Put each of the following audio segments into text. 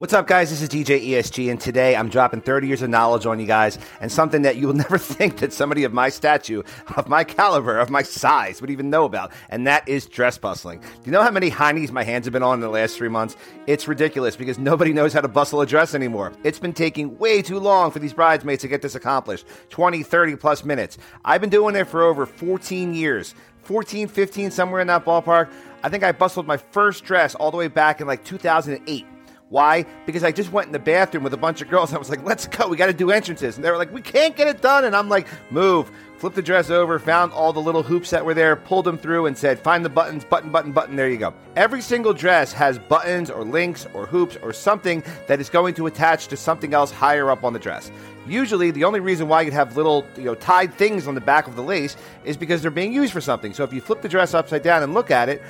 What's up, guys? This is DJ ESG, and today I'm dropping 30 years of knowledge on you guys and something that you will never think that somebody of my stature, of my caliber, of my size would even know about, and that is dress bustling. Do you know how many heinies my hands have been on in the last three months? It's ridiculous because nobody knows how to bustle a dress anymore. It's been taking way too long for these bridesmaids to get this accomplished 20, 30 plus minutes. I've been doing it for over 14 years. 14, 15, somewhere in that ballpark. I think I bustled my first dress all the way back in like 2008. Why? Because I just went in the bathroom with a bunch of girls. I was like, let's go. We got to do entrances. And they were like, we can't get it done. And I'm like, move. Flipped the dress over, found all the little hoops that were there, pulled them through, and said, find the buttons, button, button, button. There you go. Every single dress has buttons or links or hoops or something that is going to attach to something else higher up on the dress. Usually, the only reason why you'd have little, you know, tied things on the back of the lace is because they're being used for something. So if you flip the dress upside down and look at it,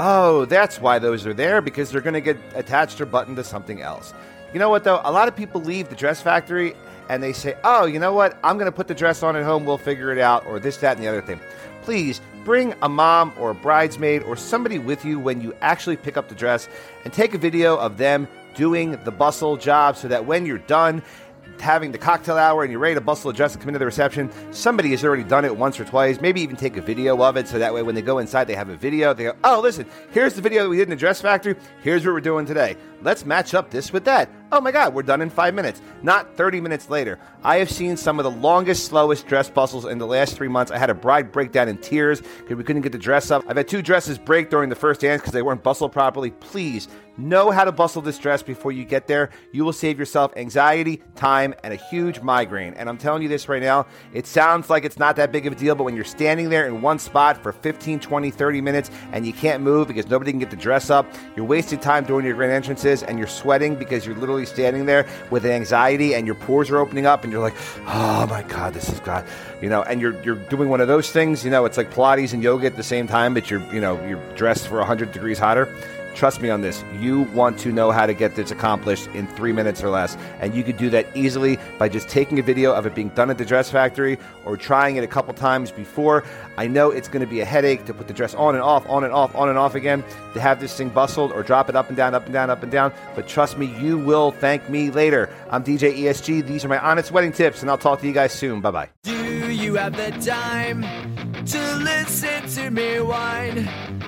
Oh, that's why those are there because they're going to get attached or buttoned to something else. You know what, though? A lot of people leave the dress factory and they say, oh, you know what? I'm going to put the dress on at home. We'll figure it out, or this, that, and the other thing. Please bring a mom or a bridesmaid or somebody with you when you actually pick up the dress and take a video of them doing the bustle job so that when you're done, having the cocktail hour and you're ready to bustle a dress and come into the reception, somebody has already done it once or twice. Maybe even take a video of it so that way when they go inside, they have a video. They go, oh, listen, here's the video that we did in the dress factory. Here's what we're doing today. Let's match up this with that. Oh my God, we're done in five minutes, not 30 minutes later. I have seen some of the longest, slowest dress bustles in the last three months. I had a bride break down in tears because we couldn't get the dress up. I've had two dresses break during the first dance because they weren't bustled properly. Please know how to bustle this dress before you get there. You will save yourself anxiety, time, and a huge migraine. And I'm telling you this right now, it sounds like it's not that big of a deal, but when you're standing there in one spot for 15, 20, 30 minutes and you can't move because nobody can get the dress up, you're wasting time doing your grand entrances and you're sweating because you're literally standing there with anxiety and your pores are opening up and you're like, oh my God, this is God, you know, and you're, you're doing one of those things, you know, it's like Pilates and yoga at the same time, but you're, you know, you're dressed for 100 degrees hotter. Trust me on this. You want to know how to get this accomplished in three minutes or less. And you could do that easily by just taking a video of it being done at the dress factory or trying it a couple times before. I know it's going to be a headache to put the dress on and off, on and off, on and off again, to have this thing bustled or drop it up and down, up and down, up and down. But trust me, you will thank me later. I'm DJ ESG. These are my honest wedding tips, and I'll talk to you guys soon. Bye bye. Do you have the time to listen to me whine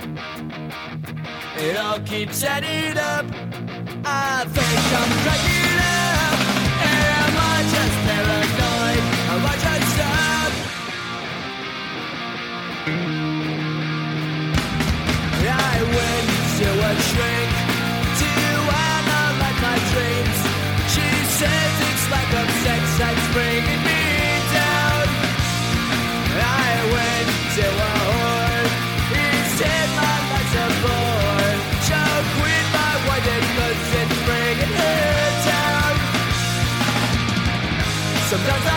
It all keeps adding up. I think I'm cracking up. Am I just paranoid? Am I just up? I went to a shrink to analyze my dreams. She says it's like a Sometimes I